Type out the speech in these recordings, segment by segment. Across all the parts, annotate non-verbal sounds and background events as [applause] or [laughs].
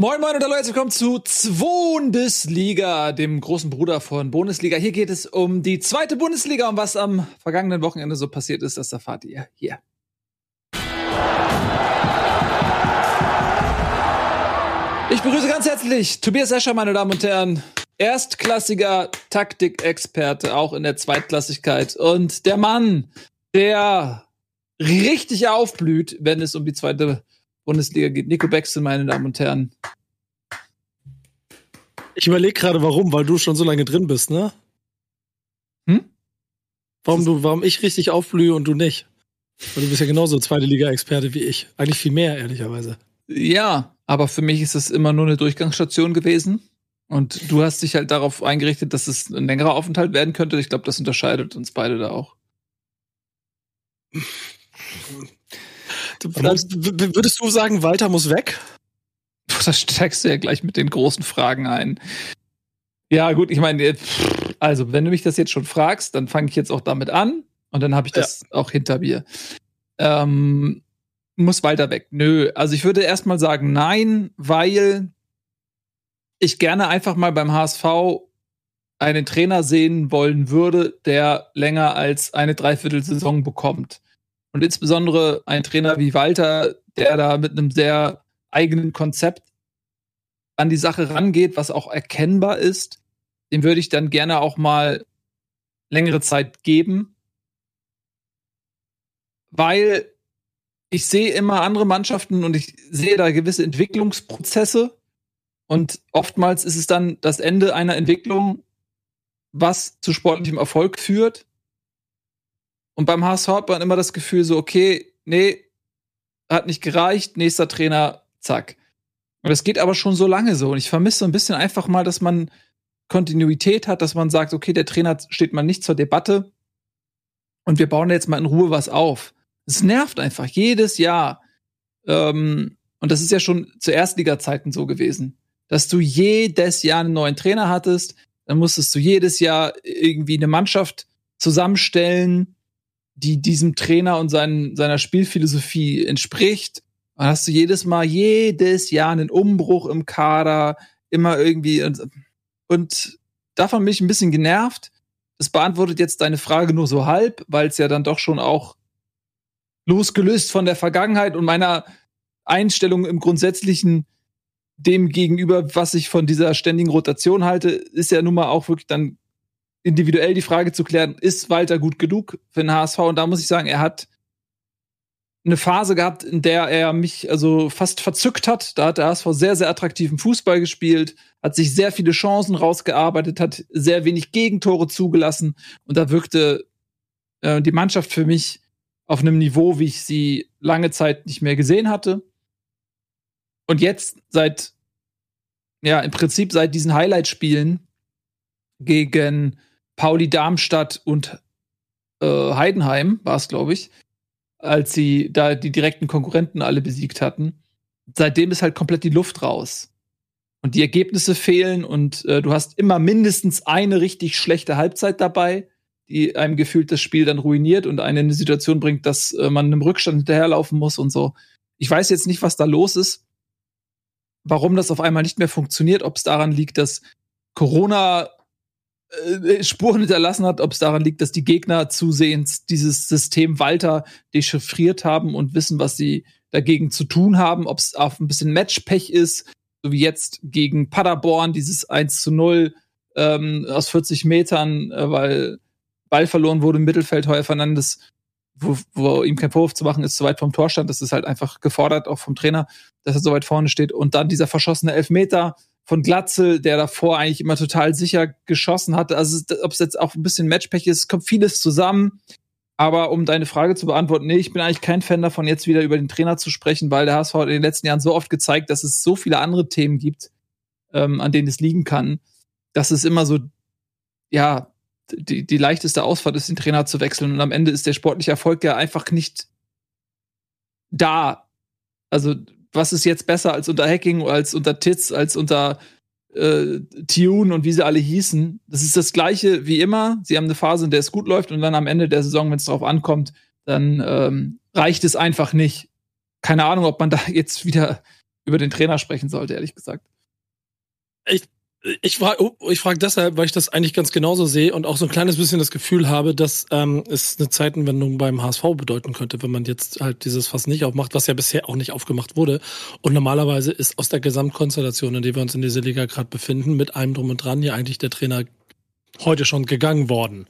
Moin Moin und hallo, herzlich willkommen zu Bundesliga, dem großen Bruder von Bundesliga. Hier geht es um die zweite Bundesliga und was am vergangenen Wochenende so passiert ist, das erfahrt ihr hier. Ich begrüße ganz herzlich Tobias Escher, meine Damen und Herren. Erstklassiger Taktikexperte, auch in der Zweitklassigkeit. Und der Mann, der richtig aufblüht, wenn es um die zweite Bundesliga geht. Nico Beckson, meine Damen und Herren. Ich überlege gerade, warum, weil du schon so lange drin bist, ne? Hm? Warum du, warum ich richtig aufblühe und du nicht? Weil du bist ja genauso zweite Liga-Experte wie ich. Eigentlich viel mehr, ehrlicherweise. Ja, aber für mich ist es immer nur eine Durchgangsstation gewesen. Und du hast dich halt darauf eingerichtet, dass es ein längerer Aufenthalt werden könnte. Ich glaube, das unterscheidet uns beide da auch. Würdest du sagen, Walter muss weg? Da steigst du ja gleich mit den großen Fragen ein. Ja, gut, ich meine, also, wenn du mich das jetzt schon fragst, dann fange ich jetzt auch damit an und dann habe ich das ja. auch hinter mir. Ähm, muss Walter weg? Nö, also ich würde erstmal sagen, nein, weil ich gerne einfach mal beim HSV einen Trainer sehen wollen würde, der länger als eine Dreiviertelsaison bekommt. Und insbesondere ein Trainer wie Walter, der da mit einem sehr eigenen Konzept an die Sache rangeht, was auch erkennbar ist, dem würde ich dann gerne auch mal längere Zeit geben. Weil ich sehe immer andere Mannschaften und ich sehe da gewisse Entwicklungsprozesse. Und oftmals ist es dann das Ende einer Entwicklung, was zu sportlichem Erfolg führt. Und beim HSV hat man immer das Gefühl so, okay, nee, hat nicht gereicht, nächster Trainer, zack. Und das geht aber schon so lange so. Und ich vermisse so ein bisschen einfach mal, dass man Kontinuität hat, dass man sagt, okay, der Trainer steht mal nicht zur Debatte und wir bauen jetzt mal in Ruhe was auf. Es nervt einfach jedes Jahr. Ähm, und das ist ja schon zu Erstliga-Zeiten so gewesen, dass du jedes Jahr einen neuen Trainer hattest, dann musstest du jedes Jahr irgendwie eine Mannschaft zusammenstellen, die diesem Trainer und seinen, seiner Spielphilosophie entspricht. Dann hast du jedes Mal, jedes Jahr einen Umbruch im Kader, immer irgendwie und, und davon bin ich ein bisschen genervt. Das beantwortet jetzt deine Frage nur so halb, weil es ja dann doch schon auch losgelöst von der Vergangenheit und meiner Einstellung im Grundsätzlichen dem gegenüber, was ich von dieser ständigen Rotation halte, ist ja nun mal auch wirklich dann individuell die Frage zu klären, ist Walter gut genug für den HSV? Und da muss ich sagen, er hat eine Phase gehabt, in der er mich also fast verzückt hat. Da hat der HSV sehr, sehr attraktiven Fußball gespielt, hat sich sehr viele Chancen rausgearbeitet, hat sehr wenig Gegentore zugelassen und da wirkte äh, die Mannschaft für mich auf einem Niveau, wie ich sie lange Zeit nicht mehr gesehen hatte. Und jetzt seit, ja, im Prinzip seit diesen Highlight-Spielen gegen Pauli Darmstadt und äh, Heidenheim war es, glaube ich, als sie da die direkten Konkurrenten alle besiegt hatten. Seitdem ist halt komplett die Luft raus. Und die Ergebnisse fehlen und äh, du hast immer mindestens eine richtig schlechte Halbzeit dabei, die einem gefühlt das Spiel dann ruiniert und einen in eine Situation bringt, dass äh, man einem Rückstand hinterherlaufen muss und so. Ich weiß jetzt nicht, was da los ist, warum das auf einmal nicht mehr funktioniert, ob es daran liegt, dass Corona äh, Spuren hinterlassen hat, ob es daran liegt, dass die Gegner zusehends dieses System Walter dechiffriert haben und wissen, was sie dagegen zu tun haben, ob es auf ein bisschen Matchpech ist, so wie jetzt gegen Paderborn, dieses 1 zu 0 ähm, aus 40 Metern, äh, weil Ball verloren wurde im Mittelfeld, Heuer Fernandes, wo, wo ihm kein Vorwurf zu machen ist, so weit vom Tor stand. Das ist halt einfach gefordert, auch vom Trainer, dass er so weit vorne steht. Und dann dieser verschossene Elfmeter, von Glatzel, der davor eigentlich immer total sicher geschossen hatte. Also ob es jetzt auch ein bisschen Matchpech ist, kommt vieles zusammen. Aber um deine Frage zu beantworten, nee, ich bin eigentlich kein Fan davon, jetzt wieder über den Trainer zu sprechen, weil der HSV hat in den letzten Jahren so oft gezeigt, dass es so viele andere Themen gibt, ähm, an denen es liegen kann, dass es immer so, ja, die, die leichteste Ausfahrt ist, den Trainer zu wechseln. Und am Ende ist der sportliche Erfolg ja einfach nicht da. Also was ist jetzt besser als unter Hacking, als unter Tits, als unter äh, Tune und wie sie alle hießen. Das ist das gleiche wie immer. Sie haben eine Phase, in der es gut läuft und dann am Ende der Saison, wenn es darauf ankommt, dann ähm, reicht es einfach nicht. Keine Ahnung, ob man da jetzt wieder über den Trainer sprechen sollte, ehrlich gesagt. Ich ich frage oh, ich frag deshalb, weil ich das eigentlich ganz genauso sehe und auch so ein kleines bisschen das Gefühl habe, dass ähm, es eine Zeitenwendung beim HSV bedeuten könnte, wenn man jetzt halt dieses Fass nicht aufmacht, was ja bisher auch nicht aufgemacht wurde. Und normalerweise ist aus der Gesamtkonstellation, in der wir uns in dieser Liga gerade befinden, mit allem drum und dran ja eigentlich der Trainer heute schon gegangen worden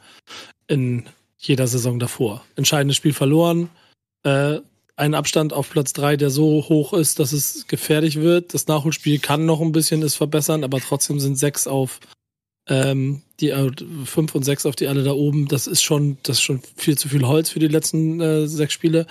in jeder Saison davor. Entscheidendes Spiel verloren, äh, ein Abstand auf Platz drei, der so hoch ist, dass es gefährlich wird. Das Nachholspiel kann noch ein bisschen es verbessern, aber trotzdem sind sechs auf ähm, die äh, fünf und sechs auf die alle da oben. Das ist schon, das ist schon viel zu viel Holz für die letzten äh, sechs Spiele.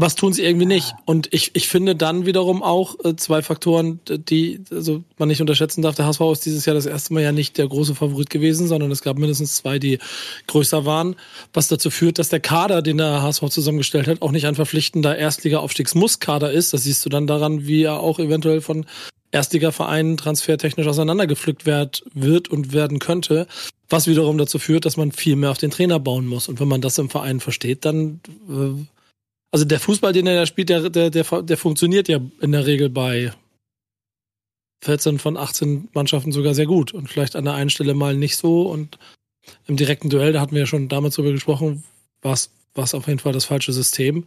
Aber es tun sie irgendwie nicht. Und ich, ich finde dann wiederum auch äh, zwei Faktoren, die also man nicht unterschätzen darf. Der HSV ist dieses Jahr das erste Mal ja nicht der große Favorit gewesen, sondern es gab mindestens zwei, die größer waren, was dazu führt, dass der Kader, den der HSV zusammengestellt hat, auch nicht ein verpflichtender Erstliga-Aufstiegsmusskader ist. Das siehst du dann daran, wie er auch eventuell von Erstligavereinen transfertechnisch auseinandergepflückt wird, wird und werden könnte, was wiederum dazu führt, dass man viel mehr auf den Trainer bauen muss. Und wenn man das im Verein versteht, dann äh, also der Fußball, den er da spielt, der, der, der, der funktioniert ja in der Regel bei 14 von 18 Mannschaften sogar sehr gut und vielleicht an der einen Stelle mal nicht so und im direkten Duell, da hatten wir ja schon damals drüber gesprochen, war es auf jeden Fall das falsche System.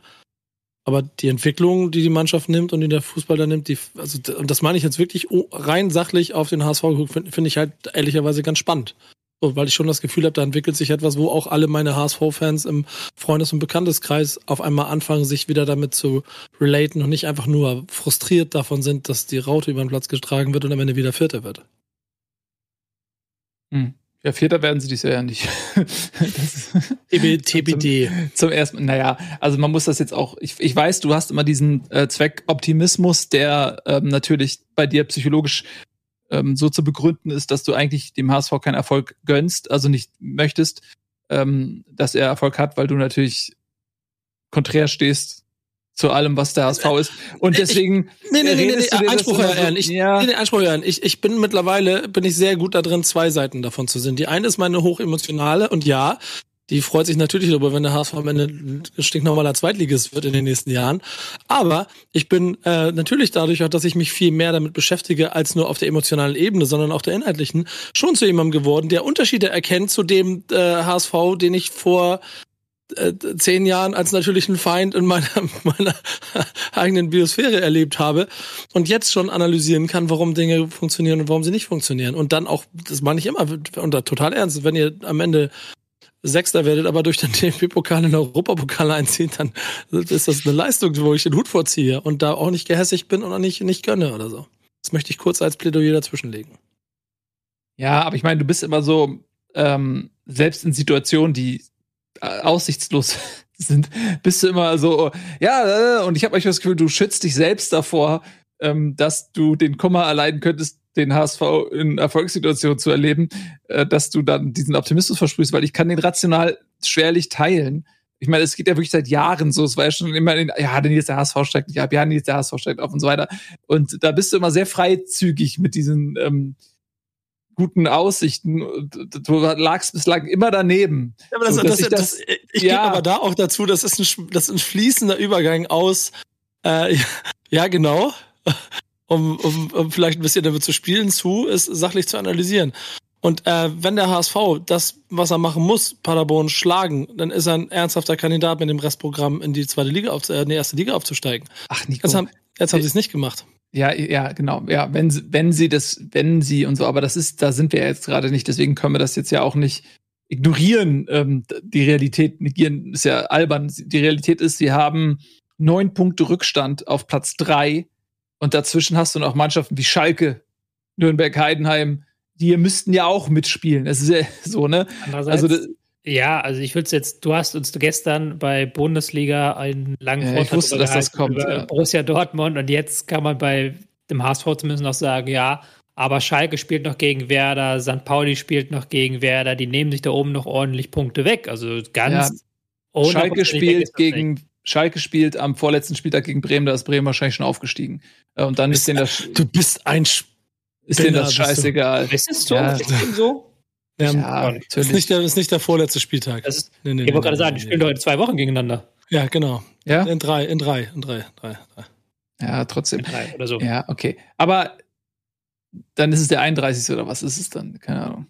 Aber die Entwicklung, die die Mannschaft nimmt und die der Fußball da nimmt, die, also, und das meine ich jetzt wirklich rein sachlich auf den HSV geguckt, finde find ich halt ehrlicherweise ganz spannend weil ich schon das Gefühl habe, da entwickelt sich etwas, wo auch alle meine HSV-Fans im Freundes- und Bekannteskreis auf einmal anfangen, sich wieder damit zu relaten und nicht einfach nur frustriert davon sind, dass die Raute über den Platz getragen wird und am Ende wieder Vierter wird. Hm. Ja, Vierter werden sie dieses Jahr ja nicht. [laughs] [laughs] TBD. Zum, zum ersten, naja, also man muss das jetzt auch, ich, ich weiß, du hast immer diesen äh, Zweck Optimismus, der ähm, natürlich bei dir psychologisch ähm, so zu begründen ist, dass du eigentlich dem HSV keinen Erfolg gönnst, also nicht möchtest, ähm, dass er Erfolg hat, weil du natürlich konträr stehst zu allem, was der HSV ist. Und deswegen. Ich, nee, nee, nee, nee, nee Einspruch hören. Ich, ja. nee, nee, Einspruch hören. Ich, ich bin mittlerweile, bin ich sehr gut da drin, zwei Seiten davon zu sehen. Die eine ist meine hochemotionale und ja, die freut sich natürlich darüber, wenn der HSV am Ende stinknormaler Zweitligist wird in den nächsten Jahren. Aber ich bin äh, natürlich dadurch auch, dass ich mich viel mehr damit beschäftige, als nur auf der emotionalen Ebene, sondern auf der inhaltlichen, schon zu jemandem geworden, der Unterschiede erkennt zu dem äh, HSV, den ich vor äh, zehn Jahren als natürlichen Feind in meiner, [laughs] meiner eigenen Biosphäre erlebt habe und jetzt schon analysieren kann, warum Dinge funktionieren und warum sie nicht funktionieren. Und dann auch, das meine ich immer da total ernst, wenn ihr am Ende Sechster werdet, aber durch den [laughs] DFB-Pokal in den Europapokal einzieht, dann ist das eine Leistung, wo ich den Hut vorziehe und da auch nicht gehässig bin und auch nicht, nicht gönne oder so. Das möchte ich kurz als Plädoyer dazwischenlegen. Ja, aber ich meine, du bist immer so, ähm, selbst in Situationen, die äh, aussichtslos [laughs] sind, bist du immer so, ja, äh, und ich habe euch das Gefühl, du schützt dich selbst davor, ähm, dass du den Kummer erleiden könntest, den HSV in Erfolgssituationen zu erleben, äh, dass du dann diesen Optimismus versprühst, weil ich kann den rational schwerlich teilen. Ich meine, es geht ja wirklich seit Jahren so. Es war ja schon immer, in, ja, denn jetzt der HSV steigt nicht ab, ja, jetzt der HSV steigt auf und so weiter. Und da bist du immer sehr freizügig mit diesen ähm, guten Aussichten. Du lagst bislang immer daneben. Ja, aber das, so, das, ich, das, das, ich ja. gebe aber da auch dazu, das ist ein, das ist ein fließender Übergang aus, äh, [laughs] ja, genau um, um, um vielleicht ein bisschen damit zu spielen, zu es sachlich zu analysieren. Und äh, wenn der HSV das, was er machen muss, Paderborn schlagen, dann ist er ein ernsthafter Kandidat mit dem Restprogramm in die zweite Liga auf, äh, in die erste Liga aufzusteigen. Ach, Nico. Jetzt haben, jetzt haben sie es nicht gemacht. Ja, ja, genau. Ja, wenn, wenn sie das, wenn sie und so, aber das ist, da sind wir jetzt gerade nicht, deswegen können wir das jetzt ja auch nicht ignorieren. Ähm, die Realität negieren ist ja albern. Die Realität ist, sie haben neun Punkte Rückstand auf Platz drei und dazwischen hast du noch Mannschaften wie Schalke, Nürnberg, Heidenheim, die müssten ja auch mitspielen. Das ist ja [laughs] so, ne? Also, ja, also ich würde es jetzt, du hast uns gestern bei Bundesliga einen langen ja, Vortrag ich wusste, dass das kommt, über ja. Borussia Dortmund und jetzt kann man bei dem HSV zumindest noch sagen, ja, aber Schalke spielt noch gegen Werder, St. Pauli spielt noch gegen Werder, die nehmen sich da oben noch ordentlich Punkte weg. Also ganz ja, Schalke spielt gegen Schalke spielt am vorletzten Spieltag gegen Bremen, da ist Bremen wahrscheinlich schon aufgestiegen. Äh, und dann ist denen das. Du bist ein Ist denen das scheißegal. Ist es so? Ja. Ist es so? Ja, ja natürlich. Ist nicht, der, ist nicht der vorletzte Spieltag. Das ist, nee, nee, ich wollte gerade sagen, die spielen heute zwei Wochen gegeneinander. Ja, genau. Ja? In drei, in drei, in drei, drei, drei. Ja, trotzdem. Oder so. Ja, okay. Aber dann ist es der 31. oder was ist es dann? Keine Ahnung.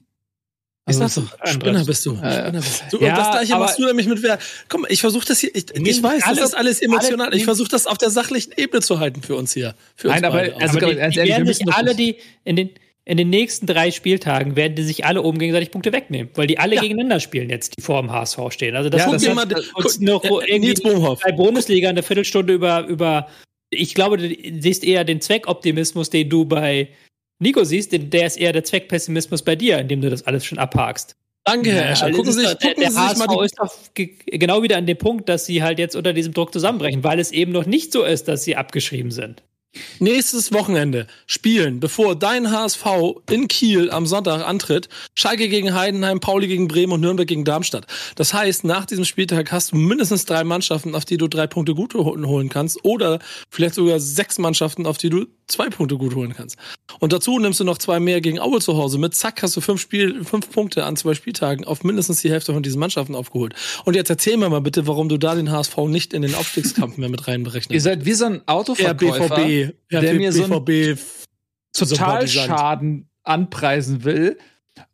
Also ist das so? Spinner bist du. Spinner bist du. Ja, das gleiche machst du nämlich mit wer. Komm, ich versuche das hier. Ich, ich weiß, alles, das ist alles emotional. Alle, ich versuche das auf der sachlichen Ebene zu halten für uns hier. Für Nein, uns aber, also, aber die, ehrlich, die werden sich alle, die in den in den nächsten drei Spieltagen werden die sich alle oben gegenseitig Punkte wegnehmen, weil die alle ja. gegeneinander spielen jetzt, die vor dem HSV stehen. Also das, ja, das uns noch ja, irgendwie bei Bundesliga eine Viertelstunde über, über, ich glaube, du siehst eher den Zweckoptimismus, den du bei Nico siehst, der ist eher der Zweckpessimismus bei dir, indem du das alles schon abhakst. Danke, Herr Escher. Gucken Sie sich, gucken der, der Sie HSV sich mal ist doch genau wieder an dem Punkt, dass sie halt jetzt unter diesem Druck zusammenbrechen, weil es eben noch nicht so ist, dass sie abgeschrieben sind. Nächstes Wochenende spielen, bevor dein HSV in Kiel am Sonntag antritt, Schalke gegen Heidenheim, Pauli gegen Bremen und Nürnberg gegen Darmstadt. Das heißt, nach diesem Spieltag hast du mindestens drei Mannschaften, auf die du drei Punkte gut holen kannst, oder vielleicht sogar sechs Mannschaften, auf die du zwei Punkte gut holen kannst. Und dazu nimmst du noch zwei mehr gegen Aue zu Hause. Mit zack hast du fünf, Spiel, fünf Punkte an zwei Spieltagen auf mindestens die Hälfte von diesen Mannschaften aufgeholt. Und jetzt erzähl mir mal bitte, warum du da den HSV nicht in den Aufstiegskampf mehr mit reinberechnest. [laughs] Ihr seid wie so ein Autoverkäufer, BVB, der mir so einen Totalschaden anpreisen will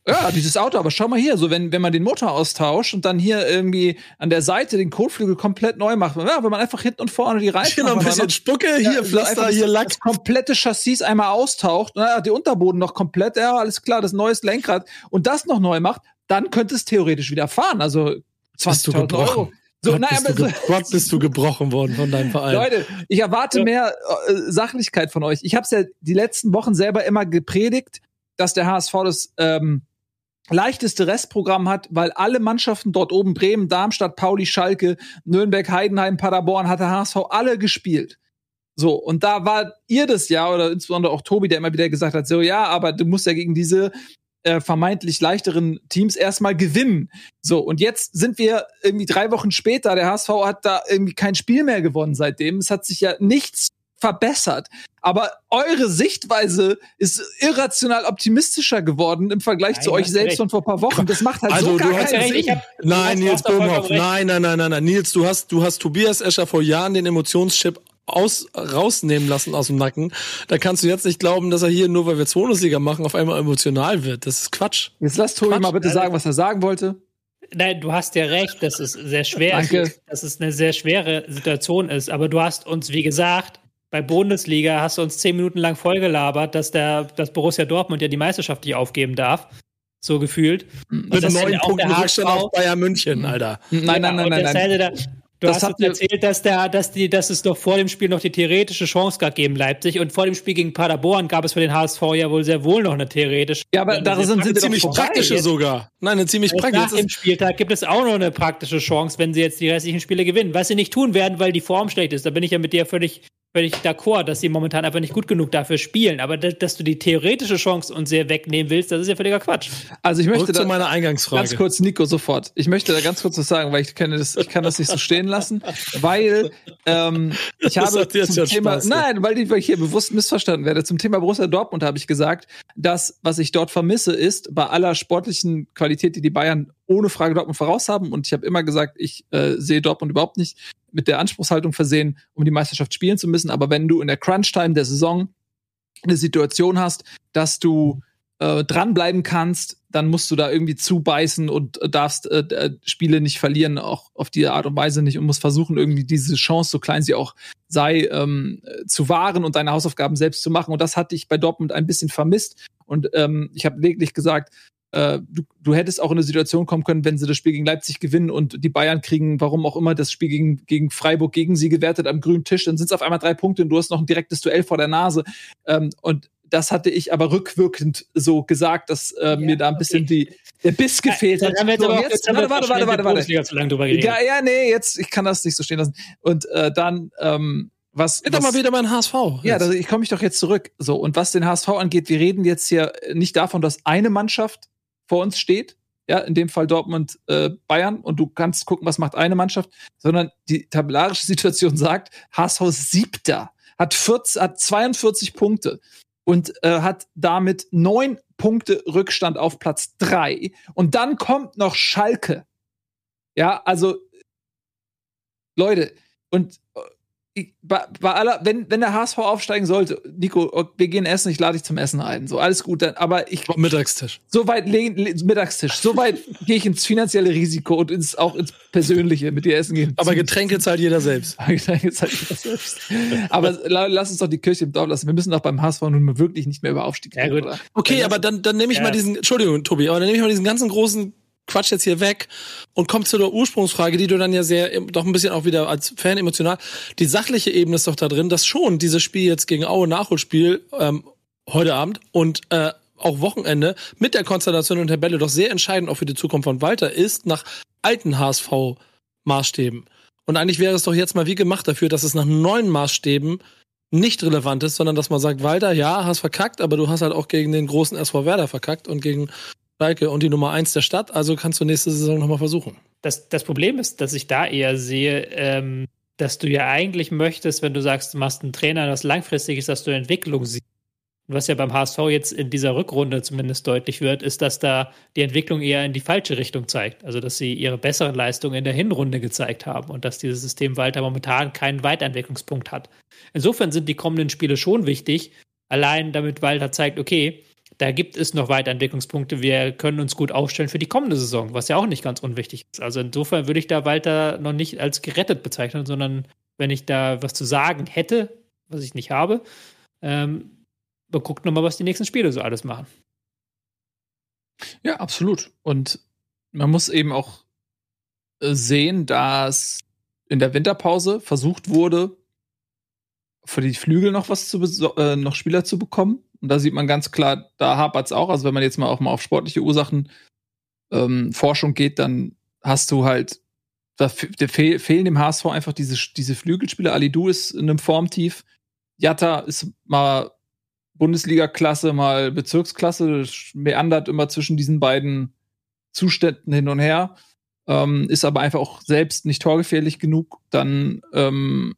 ja, dieses Auto, aber schau mal hier, so wenn, wenn man den Motor austauscht und dann hier irgendwie an der Seite den Kotflügel komplett neu macht, ja, wenn man einfach hinten und vorne die Reifen Hier noch ein bisschen noch, Spucke, hier ja, Pflaster, so hier Lack. Das komplette Chassis einmal austaucht, na, der Unterboden noch komplett, ja, alles klar, das neues Lenkrad und das noch neu macht, dann könnte es theoretisch wieder fahren. Also 20.000 Euro. So, Gott, nein, bist du, Gott, bist du gebrochen worden von deinem Verein. Leute, ich erwarte ja. mehr äh, Sachlichkeit von euch. Ich habe es ja die letzten Wochen selber immer gepredigt, dass der HSV das ähm, leichteste Restprogramm hat, weil alle Mannschaften dort oben, Bremen, Darmstadt, Pauli, Schalke, Nürnberg, Heidenheim, Paderborn, hat der HSV alle gespielt. So, und da war ihr das ja, oder insbesondere auch Tobi, der immer wieder gesagt hat, so, ja, aber du musst ja gegen diese äh, vermeintlich leichteren Teams erstmal gewinnen. So, und jetzt sind wir irgendwie drei Wochen später, der HSV hat da irgendwie kein Spiel mehr gewonnen seitdem. Es hat sich ja nichts verbessert. Aber eure Sichtweise ist irrational optimistischer geworden im Vergleich nein, zu euch selbst recht. von vor ein paar Wochen. Das macht halt also, so gar keinen Sinn. Hab, nein, Nils Bohmhoff, nein, nein, nein, nein, nein. Nils, du hast, du hast Tobias Escher vor Jahren den Emotionschip aus, rausnehmen lassen aus dem Nacken. Da kannst du jetzt nicht glauben, dass er hier, nur weil wir Bundesliga machen, auf einmal emotional wird. Das ist Quatsch. Jetzt lass Tobi mal bitte sagen, was er sagen wollte. Nein, du hast ja recht, dass es sehr schwer Danke. ist, dass es eine sehr schwere Situation ist. Aber du hast uns, wie gesagt, bei Bundesliga hast du uns zehn Minuten lang vollgelabert, dass der, dass Borussia Dortmund ja die Meisterschaft nicht aufgeben darf. So gefühlt. Mit neun Punkten Rückstand auf Bayern München, Alter. Nein, nein, nein, nein. nein. Da, du das hast uns erzählt, dass, der, dass, die, dass es doch vor dem Spiel noch die theoretische Chance gab gegen Leipzig und vor dem Spiel gegen Paderborn gab es für den HSV ja wohl sehr wohl noch eine theoretische. Ja, aber da sind sie ziemlich praktische jetzt. sogar. Nein, eine ziemlich praktische. Nach dem Spieltag gibt es auch noch eine praktische Chance, wenn sie jetzt die restlichen Spiele gewinnen. Was sie nicht tun werden, weil die Form schlecht ist. Da bin ich ja mit dir völlig völlig d'accord, dass sie momentan einfach nicht gut genug dafür spielen. Aber dass du die theoretische Chance uns sehr wegnehmen willst, das ist ja völliger Quatsch. Also ich möchte da, zu meiner Eingangsfrage. Ganz kurz, Nico, sofort. Ich möchte da ganz kurz was sagen, weil ich kann das, ich kann das nicht so stehen lassen, weil ähm, ich [laughs] das habe zum ja Thema, Spaß, nein, weil ich, weil ich hier bewusst missverstanden werde. Zum Thema Borussia Dortmund habe ich gesagt, dass was ich dort vermisse ist, bei aller sportlichen Qualität, die die Bayern ohne Frage Dortmund voraus haben. Und ich habe immer gesagt, ich äh, sehe Dortmund überhaupt nicht mit der Anspruchshaltung versehen, um die Meisterschaft spielen zu müssen. Aber wenn du in der Crunch-Time der Saison eine Situation hast, dass du äh, dranbleiben kannst, dann musst du da irgendwie zubeißen und äh, darfst äh, äh, Spiele nicht verlieren, auch auf die Art und Weise nicht und musst versuchen, irgendwie diese Chance, so klein sie auch sei, ähm, zu wahren und deine Hausaufgaben selbst zu machen. Und das hatte ich bei Dortmund ein bisschen vermisst. Und ähm, ich habe lediglich gesagt, äh, du, du hättest auch in eine Situation kommen können, wenn sie das Spiel gegen Leipzig gewinnen und die Bayern kriegen, warum auch immer, das Spiel gegen, gegen Freiburg gegen sie gewertet am grünen Tisch, dann sind es auf einmal drei Punkte und du hast noch ein direktes Duell vor der Nase. Ähm, und das hatte ich aber rückwirkend so gesagt, dass äh, ja, mir da ein bisschen okay. die, der Biss gefehlt hat. Dann so, jetzt, warte, warte, warte, warte, warte. Zu lange drüber Ja, ja, nee, jetzt, ich kann das nicht so stehen lassen. Und äh, dann, ähm, was, Wird was, mal wieder mein HSV. Ja, das, ich komme mich doch jetzt zurück. So, und was den HSV angeht, wir reden jetzt hier nicht davon, dass eine Mannschaft vor uns steht, ja, in dem Fall Dortmund äh, Bayern und du kannst gucken, was macht eine Mannschaft, sondern die tabellarische [laughs] Situation sagt, HSV siebter, hat, 40, hat 42 Punkte und äh, hat damit neun Punkte Rückstand auf Platz drei und dann kommt noch Schalke. Ja, also Leute, und bei, bei aller, wenn, wenn der HSV aufsteigen sollte, Nico, wir gehen essen, ich lade dich zum Essen ein. So, alles gut, dann, aber ich. Mittagstisch. So weit, Mittagstisch. So weit [laughs] gehe ich ins finanzielle Risiko und ins, auch ins Persönliche mit dir essen gehen. Aber Getränke zahlt jeder selbst. [laughs] Getränke zahlt jeder selbst. aber lass uns doch die Kirche im Dorf lassen. Wir müssen doch beim HSV nun wirklich nicht mehr über Aufstieg reden. Ja. Okay, aber dann, dann nehme ich ja. mal diesen, Entschuldigung, Tobi, aber dann nehme ich mal diesen ganzen großen Quatsch jetzt hier weg und kommt zu der Ursprungsfrage, die du dann ja sehr, doch ein bisschen auch wieder als Fan emotional, die sachliche Ebene ist doch da drin, dass schon dieses Spiel jetzt gegen Aue Nachholspiel ähm, heute Abend und äh, auch Wochenende mit der Konstellation und Tabelle doch sehr entscheidend auch für die Zukunft von Walter ist, nach alten HSV-Maßstäben. Und eigentlich wäre es doch jetzt mal wie gemacht dafür, dass es nach neuen Maßstäben nicht relevant ist, sondern dass man sagt, Walter, ja, hast verkackt, aber du hast halt auch gegen den großen SV Werder verkackt und gegen Schalke und die Nummer eins der Stadt, also kannst du nächste Saison nochmal versuchen. Das, das Problem ist, dass ich da eher sehe, ähm, dass du ja eigentlich möchtest, wenn du sagst, du machst einen Trainer, das langfristig ist, dass du Entwicklung siehst. Was ja beim HSV jetzt in dieser Rückrunde zumindest deutlich wird, ist, dass da die Entwicklung eher in die falsche Richtung zeigt. Also, dass sie ihre besseren Leistungen in der Hinrunde gezeigt haben und dass dieses System weiter momentan keinen Weiterentwicklungspunkt hat. Insofern sind die kommenden Spiele schon wichtig, allein damit Walter zeigt, okay, da gibt es noch Weiterentwicklungspunkte. Wir können uns gut aufstellen für die kommende Saison, was ja auch nicht ganz unwichtig ist. Also insofern würde ich da Walter noch nicht als gerettet bezeichnen, sondern wenn ich da was zu sagen hätte, was ich nicht habe, ähm, man guckt nochmal, was die nächsten Spiele so alles machen. Ja, absolut. Und man muss eben auch äh, sehen, dass in der Winterpause versucht wurde, für die Flügel noch was zu äh, noch Spieler zu bekommen. Und da sieht man ganz klar, da hapert es auch. Also wenn man jetzt mal auch mal auf sportliche Ursachen ähm, Forschung geht, dann hast du halt, da fe fehlen dem HSV einfach diese, diese Flügelspieler. Ali Du ist in einem Formtief. Jatta ist mal Bundesliga-Klasse, mal Bezirksklasse, meandert immer zwischen diesen beiden Zuständen hin und her. Ähm, ist aber einfach auch selbst nicht torgefährlich genug. Dann ähm,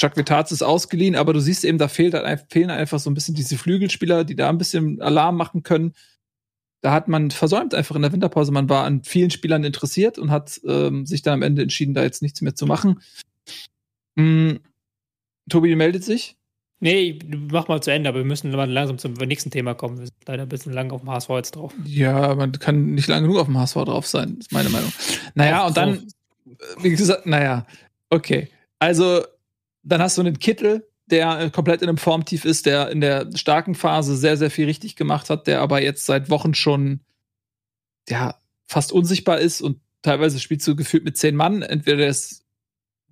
Chuck Vitaz ist ausgeliehen, aber du siehst eben, da fehlt halt, fehlen einfach so ein bisschen diese Flügelspieler, die da ein bisschen Alarm machen können. Da hat man versäumt einfach in der Winterpause. Man war an vielen Spielern interessiert und hat ähm, sich dann am Ende entschieden, da jetzt nichts mehr zu machen. Hm. Tobi meldet sich. Nee, mach mal zu Ende, aber wir müssen langsam zum nächsten Thema kommen. Wir sind leider ein bisschen lang auf dem HSV jetzt drauf. Ja, man kann nicht lang genug auf dem HSV drauf sein, ist meine Meinung. Naja, und dann, wie gesagt, naja, okay. Also, dann hast du einen Kittel, der äh, komplett in einem Formtief ist, der in der starken Phase sehr, sehr viel richtig gemacht hat, der aber jetzt seit Wochen schon ja, fast unsichtbar ist und teilweise spielst du gefühlt mit zehn Mann. Entweder er ist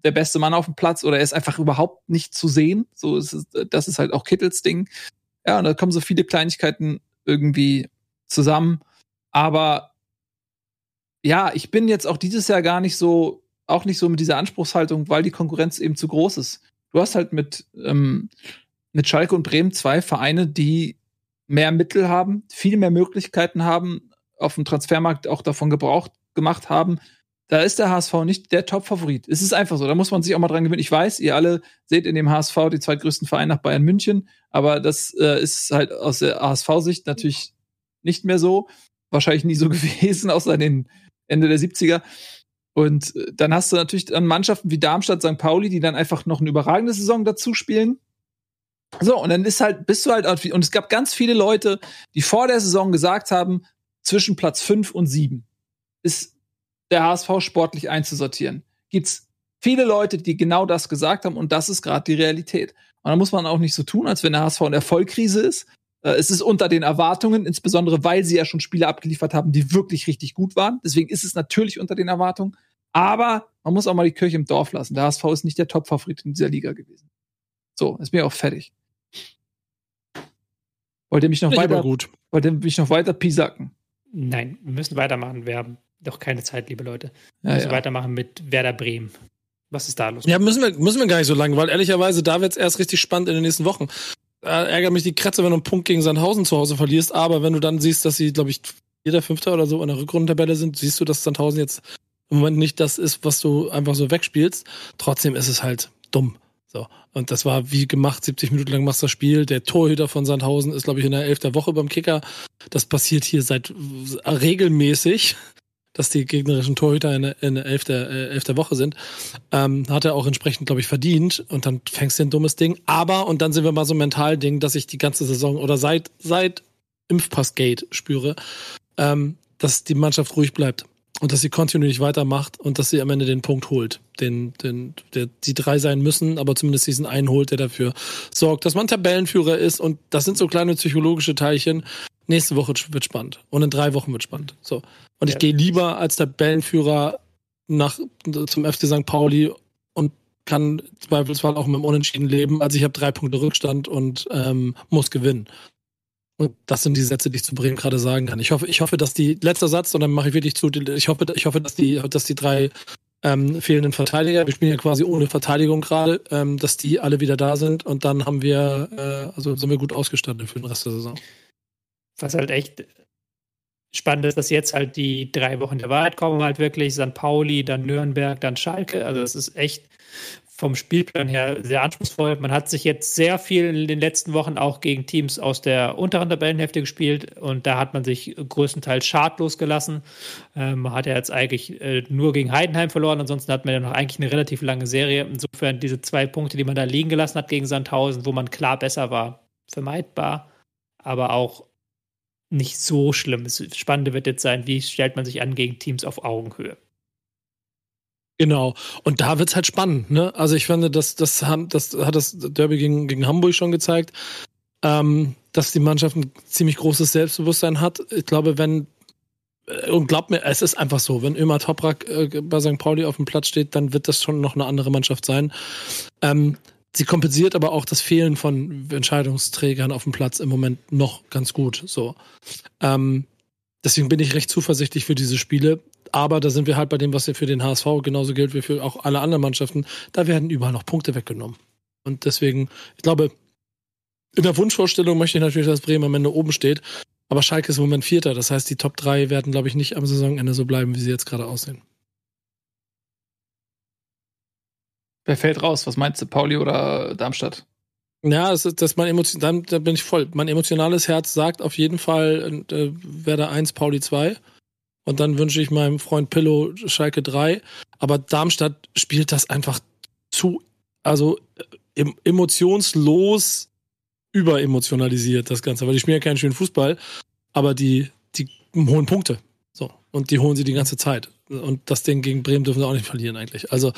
der beste Mann auf dem Platz oder er ist einfach überhaupt nicht zu sehen. So ist es, das ist halt auch Kittels Ding. Ja, und da kommen so viele Kleinigkeiten irgendwie zusammen. Aber ja, ich bin jetzt auch dieses Jahr gar nicht so auch nicht so mit dieser Anspruchshaltung, weil die Konkurrenz eben zu groß ist. Du hast halt mit, ähm, mit Schalke und Bremen zwei Vereine, die mehr Mittel haben, viel mehr Möglichkeiten haben, auf dem Transfermarkt auch davon Gebrauch gemacht haben. Da ist der HSV nicht der Top-Favorit. Es ist einfach so. Da muss man sich auch mal dran gewöhnen. Ich weiß, ihr alle seht in dem HSV die zweitgrößten Vereine nach Bayern München, aber das äh, ist halt aus der HSV-Sicht natürlich nicht mehr so. Wahrscheinlich nie so [laughs] gewesen, außer den Ende der 70er. Und äh, dann hast du natürlich dann Mannschaften wie Darmstadt, St. Pauli, die dann einfach noch eine überragende Saison dazu spielen. So, und dann ist halt, bist du halt, und es gab ganz viele Leute, die vor der Saison gesagt haben, zwischen Platz 5 und 7 ist der HSV sportlich einzusortieren. Gibt's viele Leute, die genau das gesagt haben, und das ist gerade die Realität. Und da muss man auch nicht so tun, als wenn der HSV in der Vollkrise ist. Äh, es ist unter den Erwartungen, insbesondere weil sie ja schon Spiele abgeliefert haben, die wirklich richtig gut waren. Deswegen ist es natürlich unter den Erwartungen. Aber man muss auch mal die Kirche im Dorf lassen. Der HSV ist nicht der Top-Favorit in dieser Liga gewesen. So, ist mir auch fertig. Wollt ihr mich noch ich weiter gut. Wollt ihr mich noch weiter pisacken? Nein, wir müssen weitermachen. Wir haben doch keine Zeit, liebe Leute. Wir ja, müssen ja. weitermachen mit Werder Bremen. Was ist da los? Ja, müssen wir, müssen wir gar nicht so lange, weil ehrlicherweise, da wird es erst richtig spannend in den nächsten Wochen. Äh, ärgert mich die Kratze, wenn du einen Punkt gegen Sandhausen zu Hause verlierst, aber wenn du dann siehst, dass sie, glaube ich, jeder Fünfter oder so in der Rückrundentabelle sind, siehst du, dass Sandhausen jetzt im Moment nicht das ist, was du einfach so wegspielst. Trotzdem ist es halt dumm. So. Und das war wie gemacht, 70 Minuten lang machst du das Spiel. Der Torhüter von Sandhausen ist, glaube ich, in der elfter Woche beim Kicker. Das passiert hier seit regelmäßig, dass die gegnerischen Torhüter in, in elf, der, äh, elf der Woche sind. Ähm, hat er auch entsprechend, glaube ich, verdient. Und dann fängst du ein dummes Ding. Aber, und dann sind wir mal so ein Mental-Ding, dass ich die ganze Saison oder seit, seit Impfpassgate spüre, ähm, dass die Mannschaft ruhig bleibt und dass sie kontinuierlich weitermacht und dass sie am Ende den Punkt holt, den, den, der, die drei sein müssen, aber zumindest diesen einen holt, der dafür sorgt, dass man Tabellenführer ist und das sind so kleine psychologische Teilchen. Nächste Woche wird spannend und in drei Wochen wird spannend. So und ja. ich gehe lieber als Tabellenführer nach zum FC St. Pauli und kann zweifelsfall auch mit dem Unentschieden leben, als ich habe drei Punkte Rückstand und ähm, muss gewinnen. Und das sind die Sätze, die ich zu Bremen gerade sagen kann. Ich hoffe, ich hoffe, dass die letzter Satz, und dann mache ich wirklich zu, ich hoffe, ich hoffe, dass die, dass die drei ähm, fehlenden Verteidiger, wir spielen ja quasi ohne Verteidigung gerade, ähm, dass die alle wieder da sind und dann haben wir, äh, also sind wir gut ausgestattet für den Rest der Saison. Was halt echt spannend ist, dass jetzt halt die drei Wochen der Wahrheit kommen, halt wirklich St. Pauli, dann Nürnberg, dann Schalke. Also es ist echt vom Spielplan her sehr anspruchsvoll. Man hat sich jetzt sehr viel in den letzten Wochen auch gegen Teams aus der unteren Tabellenhälfte gespielt und da hat man sich größtenteils schadlos gelassen. Ähm, man hat ja jetzt eigentlich äh, nur gegen Heidenheim verloren, ansonsten hat man ja noch eigentlich eine relativ lange Serie. Insofern diese zwei Punkte, die man da liegen gelassen hat gegen Sandhausen, wo man klar besser war, vermeidbar, aber auch nicht so schlimm. Das Spannende wird jetzt sein, wie stellt man sich an gegen Teams auf Augenhöhe. Genau. Und da wird's halt spannend, ne? Also ich finde, das, das, das hat das Derby gegen, gegen Hamburg schon gezeigt, ähm, dass die Mannschaft ein ziemlich großes Selbstbewusstsein hat. Ich glaube, wenn äh, und glaubt mir, es ist einfach so, wenn Ömer Toprak äh, bei St. Pauli auf dem Platz steht, dann wird das schon noch eine andere Mannschaft sein. Ähm, sie kompensiert aber auch das Fehlen von Entscheidungsträgern auf dem Platz im Moment noch ganz gut. So. Ähm, deswegen bin ich recht zuversichtlich für diese Spiele. Aber da sind wir halt bei dem, was ja für den HSV genauso gilt wie für auch alle anderen Mannschaften. Da werden überall noch Punkte weggenommen. Und deswegen, ich glaube, in der Wunschvorstellung möchte ich natürlich, dass Bremen am Ende oben steht. Aber Schalke ist im Moment Vierter. Das heißt, die Top 3 werden, glaube ich, nicht am Saisonende so bleiben, wie sie jetzt gerade aussehen. Wer fällt raus? Was meinst du, Pauli oder Darmstadt? Ja, das ist, das mein Emotion, dann, da bin ich voll. Mein emotionales Herz sagt auf jeden Fall, äh, Werder 1, Pauli 2. Und dann wünsche ich meinem Freund Pillow Schalke 3. Aber Darmstadt spielt das einfach zu, also äh, emotionslos überemotionalisiert, das Ganze. Weil die spielen ja keinen schönen Fußball, aber die, die holen Punkte. So. Und die holen sie die ganze Zeit. Und das Ding gegen Bremen dürfen sie auch nicht verlieren, eigentlich. Also,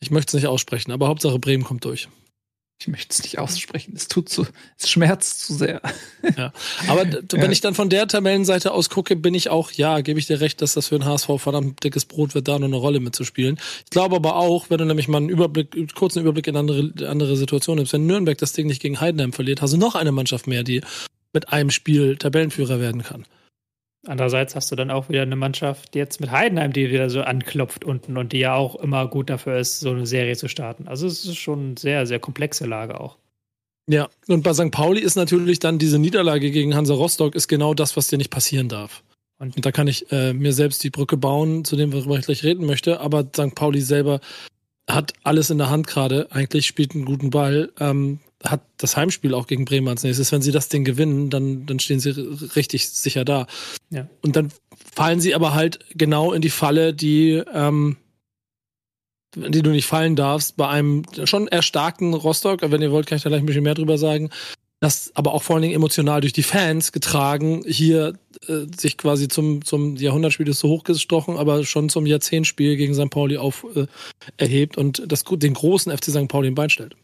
ich möchte es nicht aussprechen, aber Hauptsache Bremen kommt durch. Ich möchte es nicht aussprechen. Es tut zu, es schmerzt zu sehr. Ja. Aber wenn ja. ich dann von der Tabellenseite aus gucke, bin ich auch, ja, gebe ich dir recht, dass das für den HSV verdammt dickes Brot wird, da noch eine Rolle mitzuspielen. Ich glaube aber auch, wenn du nämlich mal einen Überblick, kurzen Überblick in andere, andere Situationen nimmst, wenn Nürnberg das Ding nicht gegen Heidenheim verliert, hast du noch eine Mannschaft mehr, die mit einem Spiel Tabellenführer werden kann. Andererseits hast du dann auch wieder eine Mannschaft jetzt mit Heidenheim, die wieder so anklopft unten und die ja auch immer gut dafür ist, so eine Serie zu starten. Also es ist schon eine sehr, sehr komplexe Lage auch. Ja, und bei St. Pauli ist natürlich dann diese Niederlage gegen Hansa Rostock ist genau das, was dir nicht passieren darf. Und, und da kann ich äh, mir selbst die Brücke bauen, zu dem, worüber ich gleich reden möchte. Aber St. Pauli selber hat alles in der Hand gerade. Eigentlich spielt einen guten Ball. Ähm, hat das Heimspiel auch gegen Bremen als nächstes. Wenn sie das Ding gewinnen, dann, dann stehen sie richtig sicher da. Ja. Und dann fallen sie aber halt genau in die Falle, die, ähm, die du nicht fallen darfst, bei einem schon erstarkten Rostock. Wenn ihr wollt, kann ich da gleich ein bisschen mehr drüber sagen. Das aber auch vor allen Dingen emotional durch die Fans getragen, hier äh, sich quasi zum, zum Jahrhundertspiel ist so hochgestochen, aber schon zum Jahrzehntspiel gegen St. Pauli auf äh, erhebt und das, den großen FC St. Pauli im Bein stellt.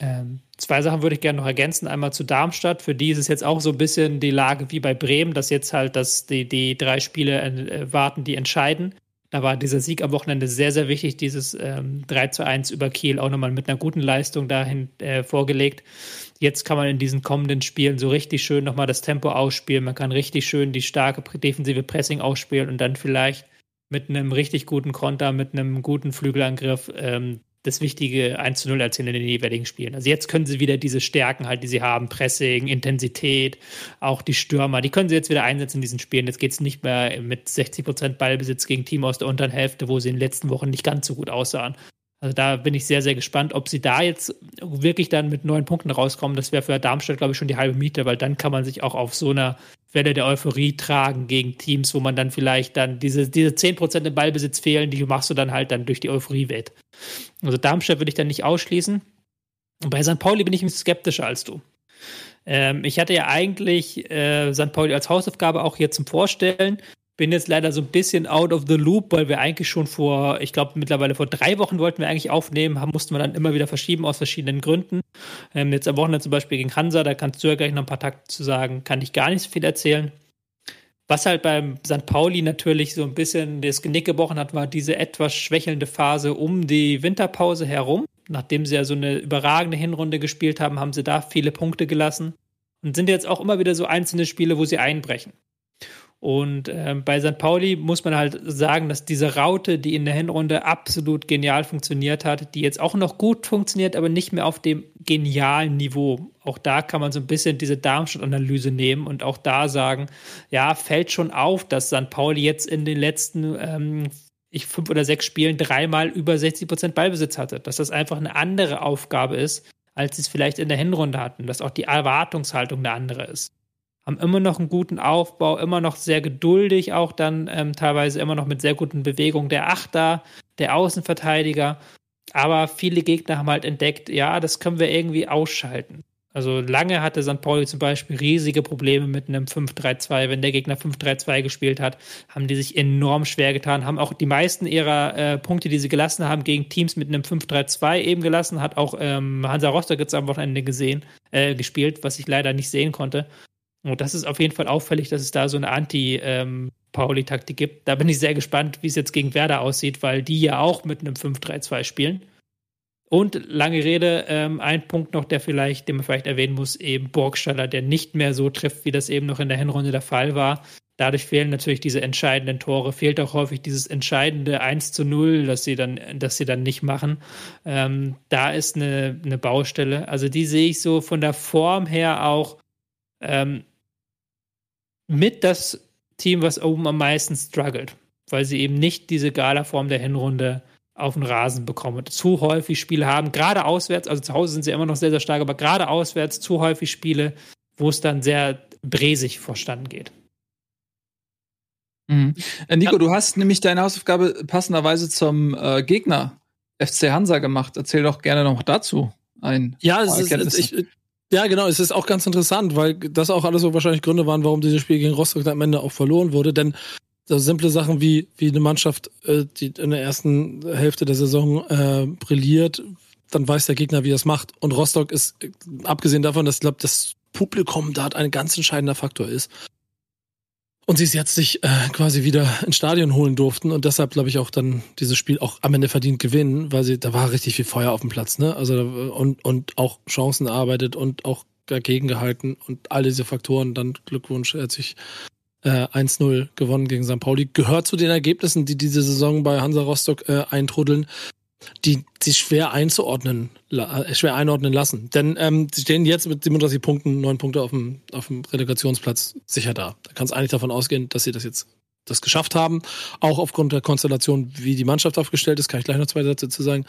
Ähm, zwei Sachen würde ich gerne noch ergänzen. Einmal zu Darmstadt. Für die ist es jetzt auch so ein bisschen die Lage wie bei Bremen, dass jetzt halt dass die, die drei Spiele äh, warten, die entscheiden. Da war dieser Sieg am Wochenende sehr, sehr wichtig, dieses ähm, 3 zu 1 über Kiel auch nochmal mit einer guten Leistung dahin äh, vorgelegt. Jetzt kann man in diesen kommenden Spielen so richtig schön nochmal das Tempo ausspielen. Man kann richtig schön die starke defensive Pressing ausspielen und dann vielleicht mit einem richtig guten Konter, mit einem guten Flügelangriff ähm, das wichtige 1 zu 0 erzählen in den jeweiligen Spielen. Also jetzt können sie wieder diese Stärken halt, die sie haben, Pressing, Intensität, auch die Stürmer, die können sie jetzt wieder einsetzen in diesen Spielen. Jetzt geht es nicht mehr mit 60 Prozent Ballbesitz gegen Team aus der unteren Hälfte, wo sie in den letzten Wochen nicht ganz so gut aussahen. Also da bin ich sehr, sehr gespannt, ob sie da jetzt wirklich dann mit neun Punkten rauskommen. Das wäre für Darmstadt, glaube ich, schon die halbe Miete, weil dann kann man sich auch auf so einer Welle der Euphorie tragen gegen Teams, wo man dann vielleicht dann diese, diese 10% im Ballbesitz fehlen, die machst du dann halt dann durch die Euphorie wett. Also Darmstadt würde ich dann nicht ausschließen. Und bei St. Pauli bin ich ein bisschen skeptischer als du. Ähm, ich hatte ja eigentlich äh, St. Pauli als Hausaufgabe auch hier zum Vorstellen. Bin jetzt leider so ein bisschen out of the loop, weil wir eigentlich schon vor, ich glaube mittlerweile vor drei Wochen wollten wir eigentlich aufnehmen, haben, mussten wir dann immer wieder verschieben aus verschiedenen Gründen. Ähm, jetzt am Wochenende zum Beispiel gegen Hansa, da kannst du ja gleich noch ein paar Takte zu sagen, kann ich gar nicht so viel erzählen. Was halt beim St. Pauli natürlich so ein bisschen das Genick gebrochen hat, war diese etwas schwächelnde Phase um die Winterpause herum. Nachdem sie ja so eine überragende Hinrunde gespielt haben, haben sie da viele Punkte gelassen und sind jetzt auch immer wieder so einzelne Spiele, wo sie einbrechen. Und äh, bei St. Pauli muss man halt sagen, dass diese Raute, die in der Hinrunde absolut genial funktioniert hat, die jetzt auch noch gut funktioniert, aber nicht mehr auf dem genialen Niveau. Auch da kann man so ein bisschen diese Darmstadt-Analyse nehmen und auch da sagen, ja, fällt schon auf, dass St. Pauli jetzt in den letzten ähm, ich fünf oder sechs Spielen dreimal über 60 Prozent Ballbesitz hatte. Dass das einfach eine andere Aufgabe ist, als sie es vielleicht in der Hinrunde hatten. Dass auch die Erwartungshaltung eine andere ist haben immer noch einen guten Aufbau, immer noch sehr geduldig, auch dann ähm, teilweise immer noch mit sehr guten Bewegungen der Achter, der Außenverteidiger. Aber viele Gegner haben halt entdeckt, ja, das können wir irgendwie ausschalten. Also lange hatte St. Pauli zum Beispiel riesige Probleme mit einem 5-3-2. Wenn der Gegner 5-3-2 gespielt hat, haben die sich enorm schwer getan, haben auch die meisten ihrer äh, Punkte, die sie gelassen haben, gegen Teams mit einem 5-3-2 eben gelassen. Hat auch ähm, Hansa Rostock jetzt am Wochenende gesehen, äh, gespielt, was ich leider nicht sehen konnte. Und das ist auf jeden Fall auffällig, dass es da so eine Anti-Pauli-Taktik gibt. Da bin ich sehr gespannt, wie es jetzt gegen Werder aussieht, weil die ja auch mit einem 5-3-2 spielen. Und lange Rede, ähm, ein Punkt noch, der vielleicht, den man vielleicht erwähnen muss, eben Burgstaller, der nicht mehr so trifft, wie das eben noch in der Hinrunde der Fall war. Dadurch fehlen natürlich diese entscheidenden Tore, fehlt auch häufig dieses entscheidende 1 zu 0, das sie dann, das sie dann nicht machen. Ähm, da ist eine, eine Baustelle. Also die sehe ich so von der Form her auch ähm, mit das Team, was oben am meisten struggelt, weil sie eben nicht diese Gala-Form der Hinrunde auf den Rasen bekommen. Zu häufig Spiele haben, gerade auswärts, also zu Hause sind sie immer noch sehr, sehr stark, aber gerade auswärts zu häufig Spiele, wo es dann sehr bresig vorstanden geht. Mhm. Äh, Nico, du hast nämlich deine Hausaufgabe passenderweise zum äh, Gegner FC Hansa gemacht. Erzähl doch gerne noch dazu ein. Ja, es ist, ich, ja, genau. Es ist auch ganz interessant, weil das auch alles so wahrscheinlich Gründe waren, warum dieses Spiel gegen Rostock am Ende auch verloren wurde. Denn so simple Sachen wie, wie eine Mannschaft, äh, die in der ersten Hälfte der Saison äh, brilliert, dann weiß der Gegner, wie er es macht. Und Rostock ist, äh, abgesehen davon, dass ich glaube, das Publikum da ein ganz entscheidender Faktor ist und sie es jetzt sich äh, quasi wieder ins Stadion holen durften und deshalb glaube ich auch dann dieses Spiel auch am Ende verdient gewinnen, weil sie da war richtig viel Feuer auf dem Platz, ne? Also und und auch Chancen erarbeitet und auch dagegen gehalten und all diese Faktoren dann Glückwunsch, er hat sich äh, 1-0 gewonnen gegen St. Pauli gehört zu den Ergebnissen, die diese Saison bei Hansa Rostock äh, eintrudeln die sich schwer einzuordnen, äh, schwer einordnen lassen. Denn ähm, sie stehen jetzt mit 37 Punkten, neun Punkte auf dem, auf dem Relegationsplatz sicher da. Da kann es eigentlich davon ausgehen, dass sie das jetzt das geschafft haben. Auch aufgrund der Konstellation, wie die Mannschaft aufgestellt ist, kann ich gleich noch zwei Sätze zu sagen.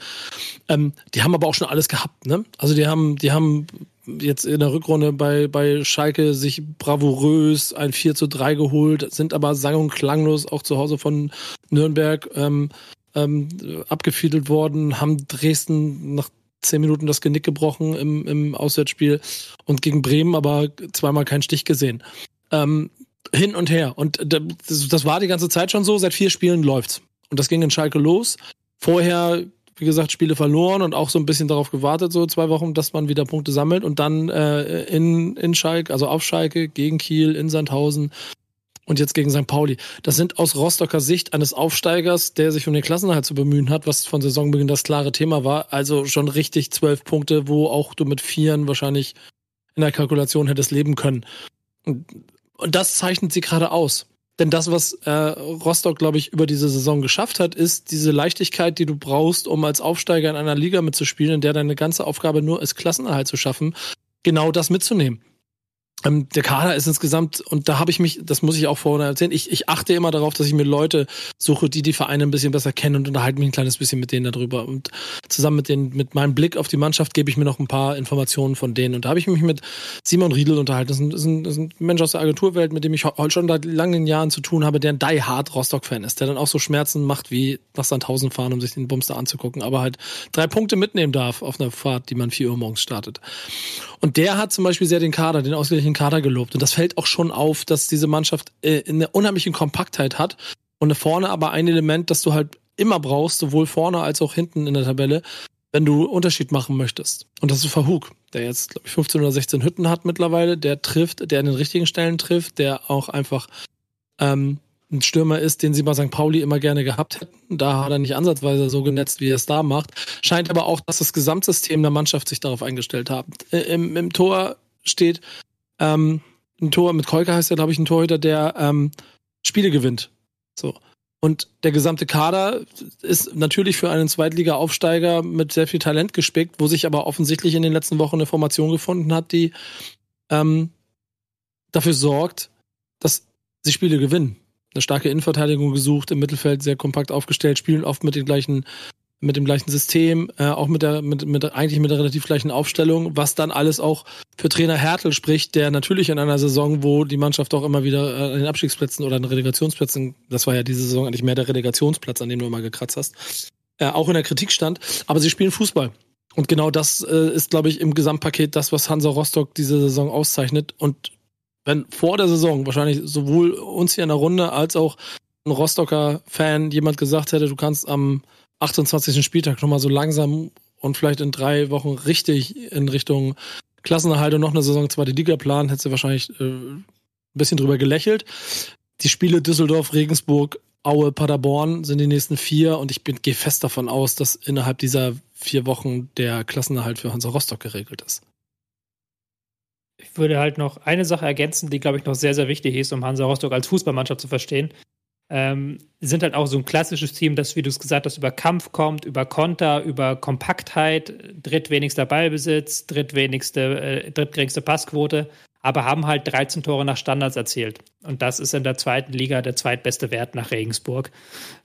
Ähm, die haben aber auch schon alles gehabt, ne? Also die haben, die haben jetzt in der Rückrunde bei, bei Schalke sich bravourös ein 4 zu 3 geholt, sind aber sang- und klanglos auch zu Hause von Nürnberg ähm, ähm, abgefiedelt worden, haben Dresden nach zehn Minuten das Genick gebrochen im, im Auswärtsspiel und gegen Bremen aber zweimal keinen Stich gesehen. Ähm, hin und her. Und das, das war die ganze Zeit schon so, seit vier Spielen läuft's. Und das ging in Schalke los. Vorher, wie gesagt, Spiele verloren und auch so ein bisschen darauf gewartet, so zwei Wochen, dass man wieder Punkte sammelt und dann äh, in, in Schalke, also auf Schalke, gegen Kiel, in Sandhausen und jetzt gegen St. Pauli. Das sind aus Rostocker Sicht eines Aufsteigers, der sich um den Klassenerhalt zu bemühen hat, was von Saisonbeginn das klare Thema war. Also schon richtig zwölf Punkte, wo auch du mit Vieren wahrscheinlich in der Kalkulation hättest leben können. Und, das zeichnet sie gerade aus. Denn das, was äh, Rostock, glaube ich, über diese Saison geschafft hat, ist diese Leichtigkeit, die du brauchst, um als Aufsteiger in einer Liga mitzuspielen, in der deine ganze Aufgabe nur ist, Klassenerhalt zu schaffen, genau das mitzunehmen. Ähm, der Kader ist insgesamt, und da habe ich mich, das muss ich auch vorher erzählen, ich, ich achte immer darauf, dass ich mir Leute suche, die die Vereine ein bisschen besser kennen und unterhalte mich ein kleines bisschen mit denen darüber. Und zusammen mit, den, mit meinem Blick auf die Mannschaft gebe ich mir noch ein paar Informationen von denen. Und da habe ich mich mit Simon Riedel unterhalten. Das ist, ein, das, ist ein, das ist ein Mensch aus der Agenturwelt, mit dem ich heute schon seit langen Jahren zu tun habe, der ein Die Hard Rostock-Fan ist, der dann auch so Schmerzen macht wie nach Sandhausen fahren, um sich den Bumster anzugucken, aber halt drei Punkte mitnehmen darf auf einer Fahrt, die man vier Uhr morgens startet. Und der hat zum Beispiel sehr den Kader, den ausgeglichenen Kader gelobt. Und das fällt auch schon auf, dass diese Mannschaft äh, eine unheimliche Kompaktheit hat und vorne aber ein Element, das du halt immer brauchst, sowohl vorne als auch hinten in der Tabelle, wenn du Unterschied machen möchtest. Und das ist Verhug, der jetzt, glaube ich, 15 oder 16 Hütten hat mittlerweile, der trifft, der an den richtigen Stellen trifft, der auch einfach ähm, ein Stürmer ist, den sie bei St. Pauli immer gerne gehabt hätten. Da hat er nicht ansatzweise so genetzt, wie er es da macht. Scheint aber auch, dass das Gesamtsystem der Mannschaft sich darauf eingestellt hat. Äh, Im, im Tor steht ähm, ein Tor, mit Kolka heißt er, glaube ich, ein Torhüter, der ähm, Spiele gewinnt. So. Und der gesamte Kader ist natürlich für einen Zweitliga-Aufsteiger mit sehr viel Talent gespickt, wo sich aber offensichtlich in den letzten Wochen eine Formation gefunden hat, die ähm, dafür sorgt, dass sie Spiele gewinnen eine starke Innenverteidigung gesucht, im Mittelfeld sehr kompakt aufgestellt, spielen oft mit den gleichen mit dem gleichen System, äh, auch mit der, mit, mit, eigentlich mit der relativ gleichen Aufstellung, was dann alles auch für Trainer Hertel spricht, der natürlich in einer Saison, wo die Mannschaft auch immer wieder äh, an den Abstiegsplätzen oder an den Relegationsplätzen, das war ja diese Saison eigentlich mehr der Relegationsplatz, an dem du immer gekratzt hast, äh, auch in der Kritik stand, aber sie spielen Fußball. Und genau das äh, ist, glaube ich, im Gesamtpaket das, was Hansa Rostock diese Saison auszeichnet. Und wenn vor der Saison wahrscheinlich sowohl uns hier in der Runde als auch ein Rostocker Fan jemand gesagt hätte, du kannst am 28. Spieltag nochmal so langsam und vielleicht in drei Wochen richtig in Richtung Klassenerhalt und noch eine Saison zweite Liga planen, hätte sie wahrscheinlich äh, ein bisschen drüber gelächelt. Die Spiele Düsseldorf, Regensburg, Aue, Paderborn sind die nächsten vier und ich gehe fest davon aus, dass innerhalb dieser vier Wochen der Klassenerhalt für Hansa Rostock geregelt ist ich würde halt noch eine Sache ergänzen, die, glaube ich, noch sehr, sehr wichtig ist, um Hansa Rostock als Fußballmannschaft zu verstehen. Ähm, sind halt auch so ein klassisches Team, das, wie du es gesagt hast, über Kampf kommt, über Konter, über Kompaktheit, drittwenigster Ballbesitz, drittwenigste, äh, drittgeringste Passquote, aber haben halt 13 Tore nach Standards erzielt. Und das ist in der zweiten Liga der zweitbeste Wert nach Regensburg.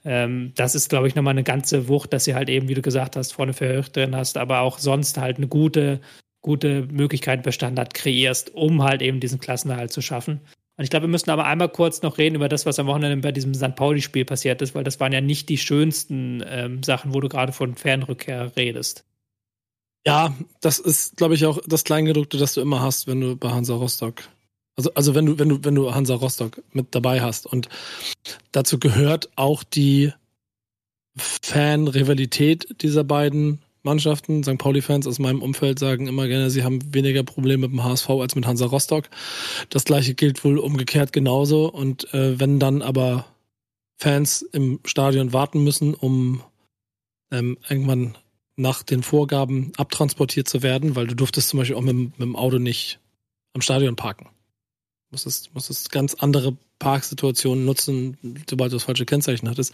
Ähm, das ist, glaube ich, nochmal eine ganze Wucht, dass sie halt eben, wie du gesagt hast, vorne für drin hast, aber auch sonst halt eine gute gute Möglichkeiten für Standard kreierst, um halt eben diesen Klassenerhalt zu schaffen. Und ich glaube, wir müssen aber einmal kurz noch reden über das, was am Wochenende bei diesem St. Pauli-Spiel passiert ist, weil das waren ja nicht die schönsten ähm, Sachen, wo du gerade von Fernrückkehr redest. Ja, das ist, glaube ich, auch das Kleingedruckte, das du immer hast, wenn du bei Hansa Rostock. Also, also wenn du, wenn du, wenn du Hansa Rostock mit dabei hast. Und dazu gehört auch die Fan-Rivalität dieser beiden Mannschaften. St. Pauli-Fans aus meinem Umfeld sagen immer gerne, sie haben weniger Probleme mit dem HSV als mit Hansa Rostock. Das gleiche gilt wohl umgekehrt genauso. Und äh, wenn dann aber Fans im Stadion warten müssen, um ähm, irgendwann nach den Vorgaben abtransportiert zu werden, weil du durftest zum Beispiel auch mit, mit dem Auto nicht am Stadion parken. Du musstest, musstest ganz andere Parksituationen nutzen, sobald du das falsche Kennzeichen hattest.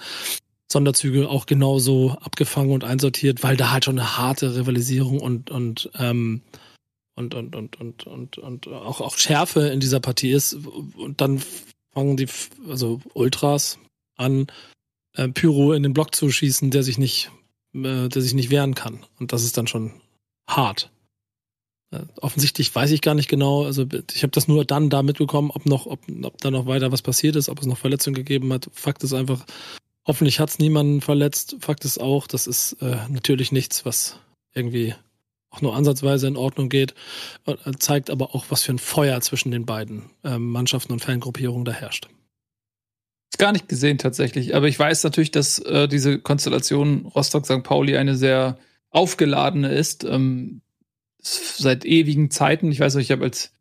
Sonderzüge auch genauso abgefangen und einsortiert, weil da halt schon eine harte Rivalisierung und und ähm, und und und und und, und auch auch Schärfe in dieser Partie ist und dann fangen die also Ultras an äh, Pyro in den Block zu schießen, der sich nicht äh, der sich nicht wehren kann und das ist dann schon hart. Äh, offensichtlich weiß ich gar nicht genau, also ich habe das nur dann da mitbekommen, ob noch ob, ob da noch weiter was passiert ist, ob es noch Verletzungen gegeben hat. Fakt ist einfach, Hoffentlich hat es niemanden verletzt. Fakt ist auch, das ist äh, natürlich nichts, was irgendwie auch nur ansatzweise in Ordnung geht. Äh, zeigt aber auch, was für ein Feuer zwischen den beiden äh, Mannschaften und Fangruppierungen da herrscht. Gar nicht gesehen tatsächlich, aber ich weiß natürlich, dass äh, diese Konstellation Rostock-St. Pauli eine sehr aufgeladene ist. Ähm, seit ewigen Zeiten. Ich weiß nicht, ich habe als,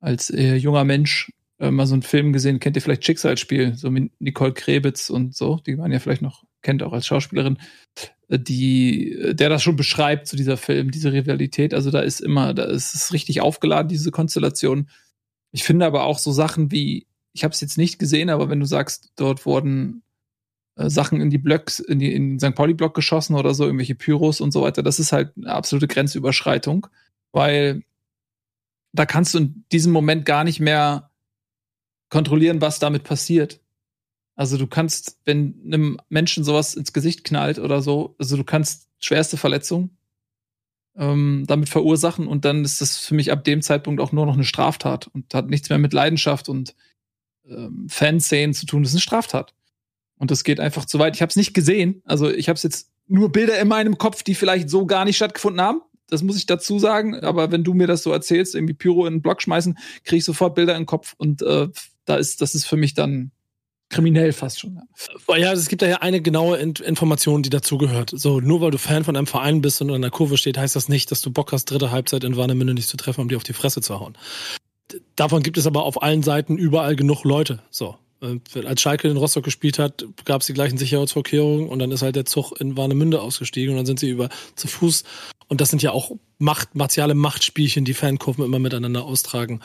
als äh, junger Mensch äh, mal so einen Film gesehen, kennt ihr vielleicht Schicksalsspiel, so mit Nicole Krebitz und so, die man ja vielleicht noch kennt, auch als Schauspielerin, äh, die, äh, der das schon beschreibt, so dieser Film, diese Rivalität. Also da ist immer, da ist es richtig aufgeladen, diese Konstellation. Ich finde aber auch so Sachen wie, ich habe es jetzt nicht gesehen, aber wenn du sagst, dort wurden äh, Sachen in die Blöcks, in, die, in den St. Pauli-Block geschossen oder so, irgendwelche Pyros und so weiter, das ist halt eine absolute Grenzüberschreitung, weil da kannst du in diesem Moment gar nicht mehr kontrollieren, was damit passiert. Also du kannst, wenn einem Menschen sowas ins Gesicht knallt oder so, also du kannst schwerste Verletzungen ähm, damit verursachen und dann ist das für mich ab dem Zeitpunkt auch nur noch eine Straftat und hat nichts mehr mit Leidenschaft und ähm, Fanszenen zu tun. Das ist eine Straftat. Und das geht einfach zu weit. Ich habe es nicht gesehen. Also ich habe es jetzt nur Bilder in meinem Kopf, die vielleicht so gar nicht stattgefunden haben. Das muss ich dazu sagen. Aber wenn du mir das so erzählst, irgendwie Pyro in den Block schmeißen, kriege ich sofort Bilder im Kopf und äh, da ist, das ist für mich dann kriminell fast schon. Ja, es gibt da ja eine genaue In Information, die dazugehört. So, nur weil du Fan von einem Verein bist und an der Kurve steht, heißt das nicht, dass du Bock hast, dritte Halbzeit in Warnemünde nicht zu treffen, um dir auf die Fresse zu hauen. Davon gibt es aber auf allen Seiten überall genug Leute. So. Äh, als Schalke in Rostock gespielt hat, gab es die gleichen Sicherheitsvorkehrungen und dann ist halt der Zug in Warnemünde ausgestiegen und dann sind sie über zu Fuß. Und das sind ja auch Macht, martiale Machtspielchen, die Fankurven immer miteinander austragen.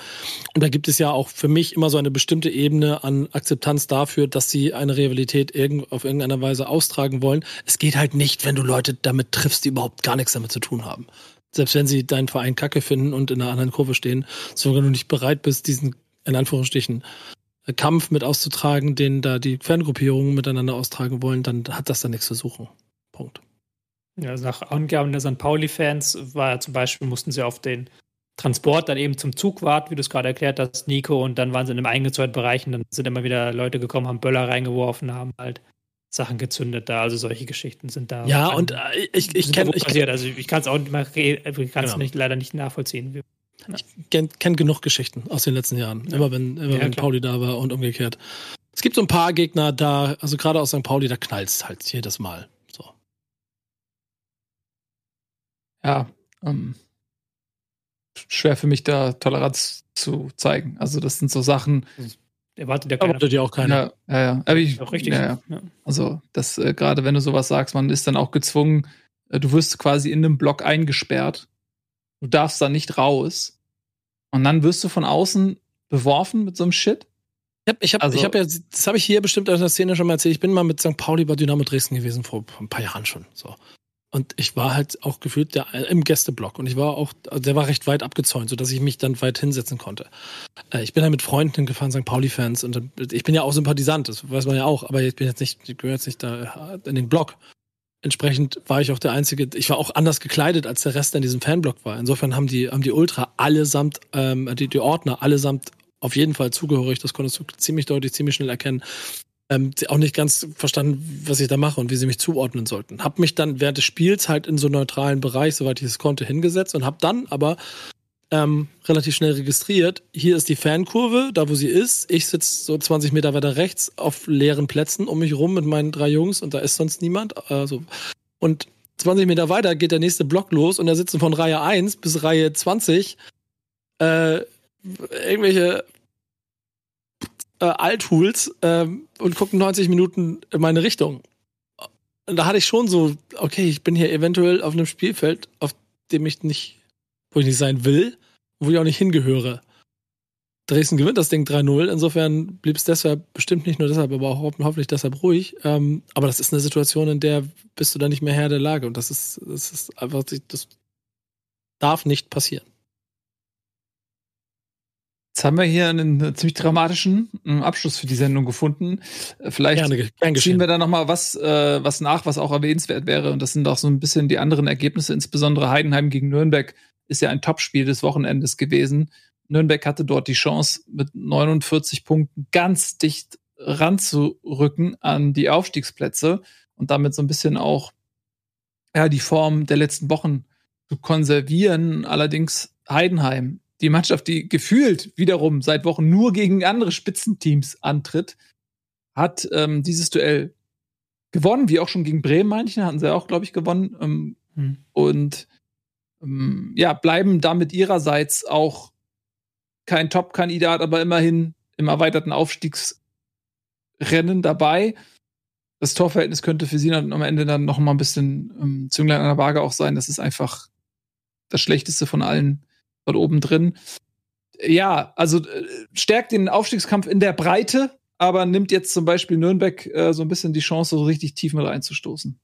Und da gibt es ja auch für mich immer so eine bestimmte Ebene an Akzeptanz dafür, dass sie eine Rivalität irgend, auf irgendeiner Weise austragen wollen. Es geht halt nicht, wenn du Leute damit triffst, die überhaupt gar nichts damit zu tun haben. Selbst wenn sie deinen Verein kacke finden und in einer anderen Kurve stehen, sogar du nicht bereit bist, diesen in Anführungsstrichen Kampf mit auszutragen, den da die Fangruppierungen miteinander austragen wollen, dann hat das da nichts zu suchen. Punkt. Ja, also nach Angaben der St. Pauli-Fans war zum Beispiel, mussten sie auf den Transport dann eben zum Zug warten, wie du es gerade erklärt hast, Nico, und dann waren sie in einem eingezäunten Bereich und dann sind immer wieder Leute gekommen, haben Böller reingeworfen, haben halt Sachen gezündet da, also solche Geschichten sind da. Ja, und äh, ich, ich kenne also ich kann es auch nicht, mal, ich kann es genau. nicht, leider nicht nachvollziehen. Ich kenne kenn genug Geschichten aus den letzten Jahren. Ja. Immer wenn, immer ja, wenn Pauli da war und umgekehrt. Es gibt so ein paar Gegner da, also gerade aus St. Pauli, da knallt es halt jedes Mal. So. Ja, ähm, schwer für mich da Toleranz zu zeigen. Also das sind so Sachen. Erwartet ja keiner. Erwartet ja auch keiner. Ja, ja, ja. Aber ich, auch richtig. Ja, ja. Also das äh, gerade wenn du sowas sagst, man ist dann auch gezwungen. Äh, du wirst quasi in einem Block eingesperrt Du darfst da nicht raus. Und dann wirst du von außen beworfen mit so einem Shit. Ich habe ich hab, also, ich hab ja, das habe ich hier bestimmt in der Szene schon mal erzählt. Ich bin mal mit St. Pauli bei Dynamo Dresden gewesen vor ein paar Jahren schon. So. Und ich war halt auch gefühlt der, im Gästeblock. Und ich war auch, der war recht weit abgezäunt, sodass ich mich dann weit hinsetzen konnte. Äh, ich bin da mit Freunden hingefahren, St. Pauli-Fans. Und ich bin ja auch Sympathisant, das weiß man ja auch. Aber ich bin jetzt nicht, ich gehöre jetzt nicht da in den Block entsprechend war ich auch der Einzige, ich war auch anders gekleidet, als der Rest in diesem Fanblock war. Insofern haben die, haben die Ultra allesamt, ähm, die, die Ordner allesamt auf jeden Fall zugehörig. Das konntest du ziemlich deutlich, ziemlich schnell erkennen. Ähm, auch nicht ganz verstanden, was ich da mache und wie sie mich zuordnen sollten. Hab mich dann während des Spiels halt in so neutralen Bereich, soweit ich es konnte, hingesetzt und hab dann aber ähm, relativ schnell registriert. Hier ist die Fankurve, da wo sie ist. Ich sitze so 20 Meter weiter rechts auf leeren Plätzen um mich rum mit meinen drei Jungs und da ist sonst niemand. Also, und 20 Meter weiter geht der nächste Block los und da sitzen von Reihe 1 bis Reihe 20 äh, irgendwelche äh, Althuls äh, und gucken 90 Minuten in meine Richtung. Und da hatte ich schon so, okay, ich bin hier eventuell auf einem Spielfeld, auf dem ich nicht, wo ich nicht sein will wo ich auch nicht hingehöre. Dresden gewinnt das Ding 3-0. Insofern blieb es deshalb, bestimmt nicht nur deshalb, aber auch hoffentlich deshalb ruhig. Ähm, aber das ist eine Situation, in der bist du dann nicht mehr Herr der Lage. Und das ist, das ist einfach, das darf nicht passieren. Jetzt haben wir hier einen ziemlich dramatischen ähm, Abschluss für die Sendung gefunden. Äh, vielleicht Gerne, ziehen wir da noch mal was, äh, was nach, was auch erwähnenswert wäre. Und das sind auch so ein bisschen die anderen Ergebnisse, insbesondere Heidenheim gegen Nürnberg ist ja ein Topspiel des Wochenendes gewesen. Nürnberg hatte dort die Chance, mit 49 Punkten ganz dicht ranzurücken an die Aufstiegsplätze und damit so ein bisschen auch ja, die Form der letzten Wochen zu konservieren. Allerdings Heidenheim, die Mannschaft, die gefühlt wiederum seit Wochen nur gegen andere Spitzenteams antritt, hat ähm, dieses Duell gewonnen, wie auch schon gegen Bremen, manche hatten sie auch, glaube ich, gewonnen. Ähm, hm. Und ja, bleiben damit ihrerseits auch kein Top-Kandidat, aber immerhin im erweiterten Aufstiegsrennen dabei. Das Torverhältnis könnte für sie dann am Ende dann noch mal ein bisschen ähm, Zünglein an der Waage auch sein. Das ist einfach das Schlechteste von allen dort oben drin. Ja, also äh, stärkt den Aufstiegskampf in der Breite, aber nimmt jetzt zum Beispiel Nürnberg äh, so ein bisschen die Chance, so richtig tief mit reinzustoßen.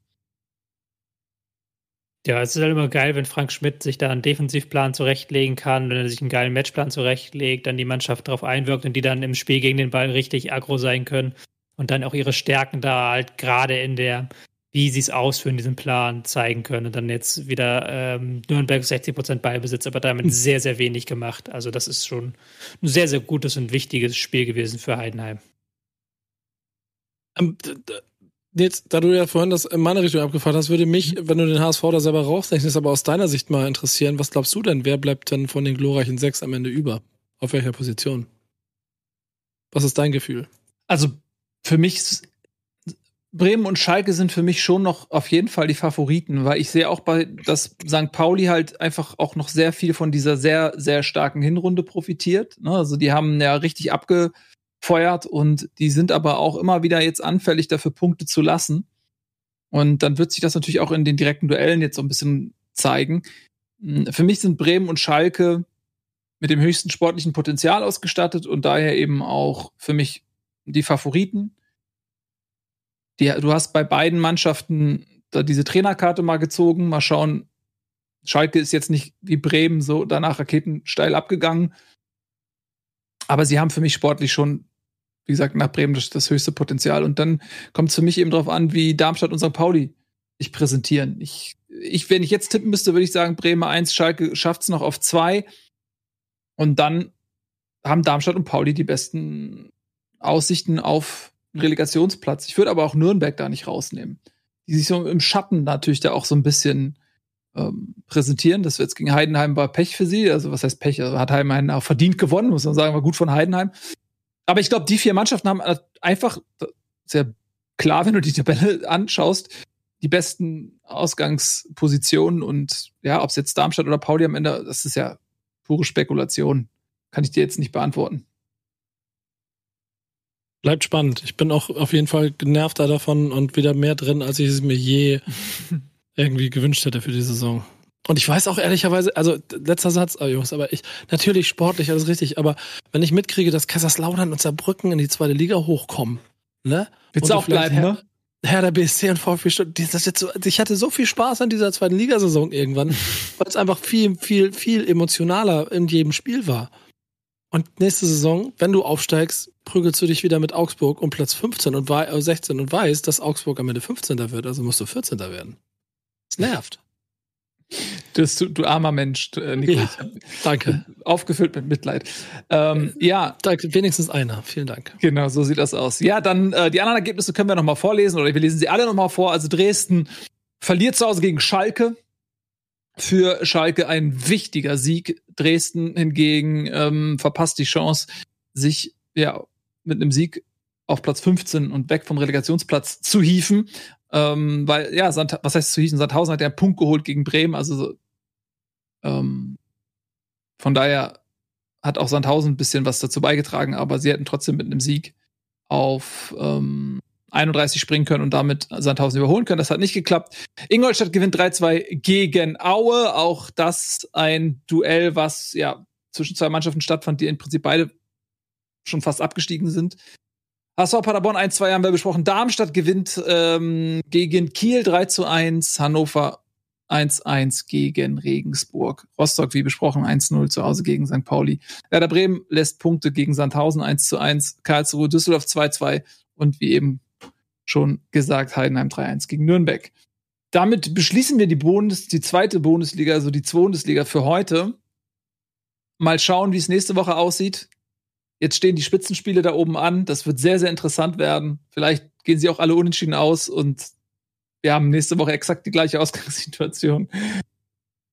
Ja, es ist halt immer geil, wenn Frank Schmidt sich da einen Defensivplan zurechtlegen kann, wenn er sich einen geilen Matchplan zurechtlegt, dann die Mannschaft darauf einwirkt und die dann im Spiel gegen den Ball richtig aggro sein können und dann auch ihre Stärken da halt gerade in der, wie sie es ausführen, diesen Plan zeigen können. Und dann jetzt wieder ähm, Nürnberg 60% Ballbesitz, aber damit mhm. sehr, sehr wenig gemacht. Also das ist schon ein sehr, sehr gutes und wichtiges Spiel gewesen für Heidenheim. Jetzt, da du ja vorhin das in meine Richtung abgefragt hast, würde mich, wenn du den HSV da selber rausrechnest, aber aus deiner Sicht mal interessieren, was glaubst du denn, wer bleibt denn von den glorreichen sechs am Ende über? Auf welcher Position? Was ist dein Gefühl? Also für mich, Bremen und Schalke sind für mich schon noch auf jeden Fall die Favoriten, weil ich sehe auch bei, dass St. Pauli halt einfach auch noch sehr viel von dieser sehr, sehr starken Hinrunde profitiert. Ne? Also die haben ja richtig abge feuert und die sind aber auch immer wieder jetzt anfällig dafür, Punkte zu lassen. Und dann wird sich das natürlich auch in den direkten Duellen jetzt so ein bisschen zeigen. Hm, für mich sind Bremen und Schalke mit dem höchsten sportlichen Potenzial ausgestattet und daher eben auch für mich die Favoriten. Die, du hast bei beiden Mannschaften da diese Trainerkarte mal gezogen. Mal schauen. Schalke ist jetzt nicht wie Bremen so danach raketensteil abgegangen. Aber sie haben für mich sportlich schon wie gesagt, nach Bremen das, das höchste Potenzial. Und dann kommt es für mich eben darauf an, wie Darmstadt und St. Pauli sich präsentieren. Ich, ich, wenn ich jetzt tippen müsste, würde ich sagen, Bremen 1, Schalke schafft es noch auf 2. Und dann haben Darmstadt und Pauli die besten Aussichten auf Relegationsplatz. Ich würde aber auch Nürnberg da nicht rausnehmen. Die sich so im Schatten natürlich da auch so ein bisschen ähm, präsentieren. Das wird jetzt gegen Heidenheim war Pech für sie. Also was heißt Pech? Also hat Heidenheim auch verdient gewonnen, muss man sagen, war gut von Heidenheim. Aber ich glaube, die vier Mannschaften haben einfach sehr klar, wenn du die Tabelle anschaust, die besten Ausgangspositionen und ja, ob es jetzt Darmstadt oder Pauli am Ende, das ist ja pure Spekulation. Kann ich dir jetzt nicht beantworten. Bleibt spannend. Ich bin auch auf jeden Fall genervter davon und wieder mehr drin, als ich es mir je [laughs] irgendwie gewünscht hätte für die Saison. Und ich weiß auch ehrlicherweise, also letzter Satz, oh Jungs, aber ich, natürlich sportlich, alles richtig, aber wenn ich mitkriege, dass Kaiserslautern und Saarbrücken in die zweite Liga hochkommen, ne? Willst du auch bleiben, Herr, ne? Herr der BSC und VfB Stuttgart, so, ich hatte so viel Spaß an dieser zweiten Ligasaison irgendwann, [laughs] weil es einfach viel, viel, viel emotionaler in jedem Spiel war. Und nächste Saison, wenn du aufsteigst, prügelst du dich wieder mit Augsburg um Platz 15 und 16 äh, und weißt, dass Augsburg am Ende 15. wird, also musst du 14. werden. Das nervt. Das, du, du armer Mensch, äh, Nico. Ja, danke. Aufgefüllt mit Mitleid. Ähm, äh, ja. Danke, wenigstens einer. Vielen Dank. Genau, so sieht das aus. Ja, dann äh, die anderen Ergebnisse können wir noch mal vorlesen oder wir lesen sie alle noch mal vor. Also Dresden verliert zu Hause gegen Schalke. Für Schalke ein wichtiger Sieg. Dresden hingegen ähm, verpasst die Chance, sich ja mit einem Sieg auf Platz 15 und weg vom Relegationsplatz zu hieven. Ähm, weil, ja, Sand, was heißt zu hießen? Sandhausen hat ja einen Punkt geholt gegen Bremen, also so, ähm, von daher hat auch Sandhausen ein bisschen was dazu beigetragen, aber sie hätten trotzdem mit einem Sieg auf ähm, 31 springen können und damit Sandhausen überholen können. Das hat nicht geklappt. Ingolstadt gewinnt 3-2 gegen Aue. Auch das ein Duell, was ja zwischen zwei Mannschaften stattfand, die im Prinzip beide schon fast abgestiegen sind. HSV Paderborn 1-2 haben wir besprochen. Darmstadt gewinnt ähm, gegen Kiel 3 zu 1. Hannover 1-1 gegen Regensburg. Rostock, wie besprochen, 1-0 zu Hause gegen St. Pauli. Werder Bremen lässt Punkte gegen Sandhausen 1 zu 1. Karlsruhe Düsseldorf 2-2 und wie eben schon gesagt, Heidenheim 3-1 gegen Nürnberg. Damit beschließen wir die Bundes, die zweite Bundesliga, also die zweite Bundesliga für heute. Mal schauen, wie es nächste Woche aussieht. Jetzt stehen die Spitzenspiele da oben an. Das wird sehr, sehr interessant werden. Vielleicht gehen sie auch alle unentschieden aus und wir haben nächste Woche exakt die gleiche Ausgangssituation.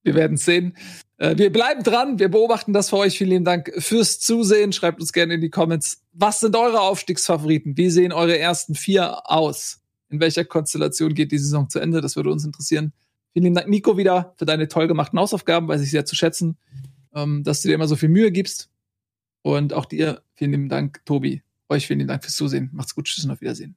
Wir werden sehen. Äh, wir bleiben dran. Wir beobachten das für euch. Vielen lieben Dank fürs Zusehen. Schreibt uns gerne in die Comments. Was sind eure Aufstiegsfavoriten? Wie sehen eure ersten vier aus? In welcher Konstellation geht die Saison zu Ende? Das würde uns interessieren. Vielen lieben Dank, Nico, wieder für deine toll gemachten Hausaufgaben. Weiß ich sehr zu schätzen, ähm, dass du dir immer so viel Mühe gibst. Und auch dir vielen lieben Dank, Tobi. Euch vielen lieben Dank fürs Zusehen. Macht's gut. Tschüss und auf Wiedersehen.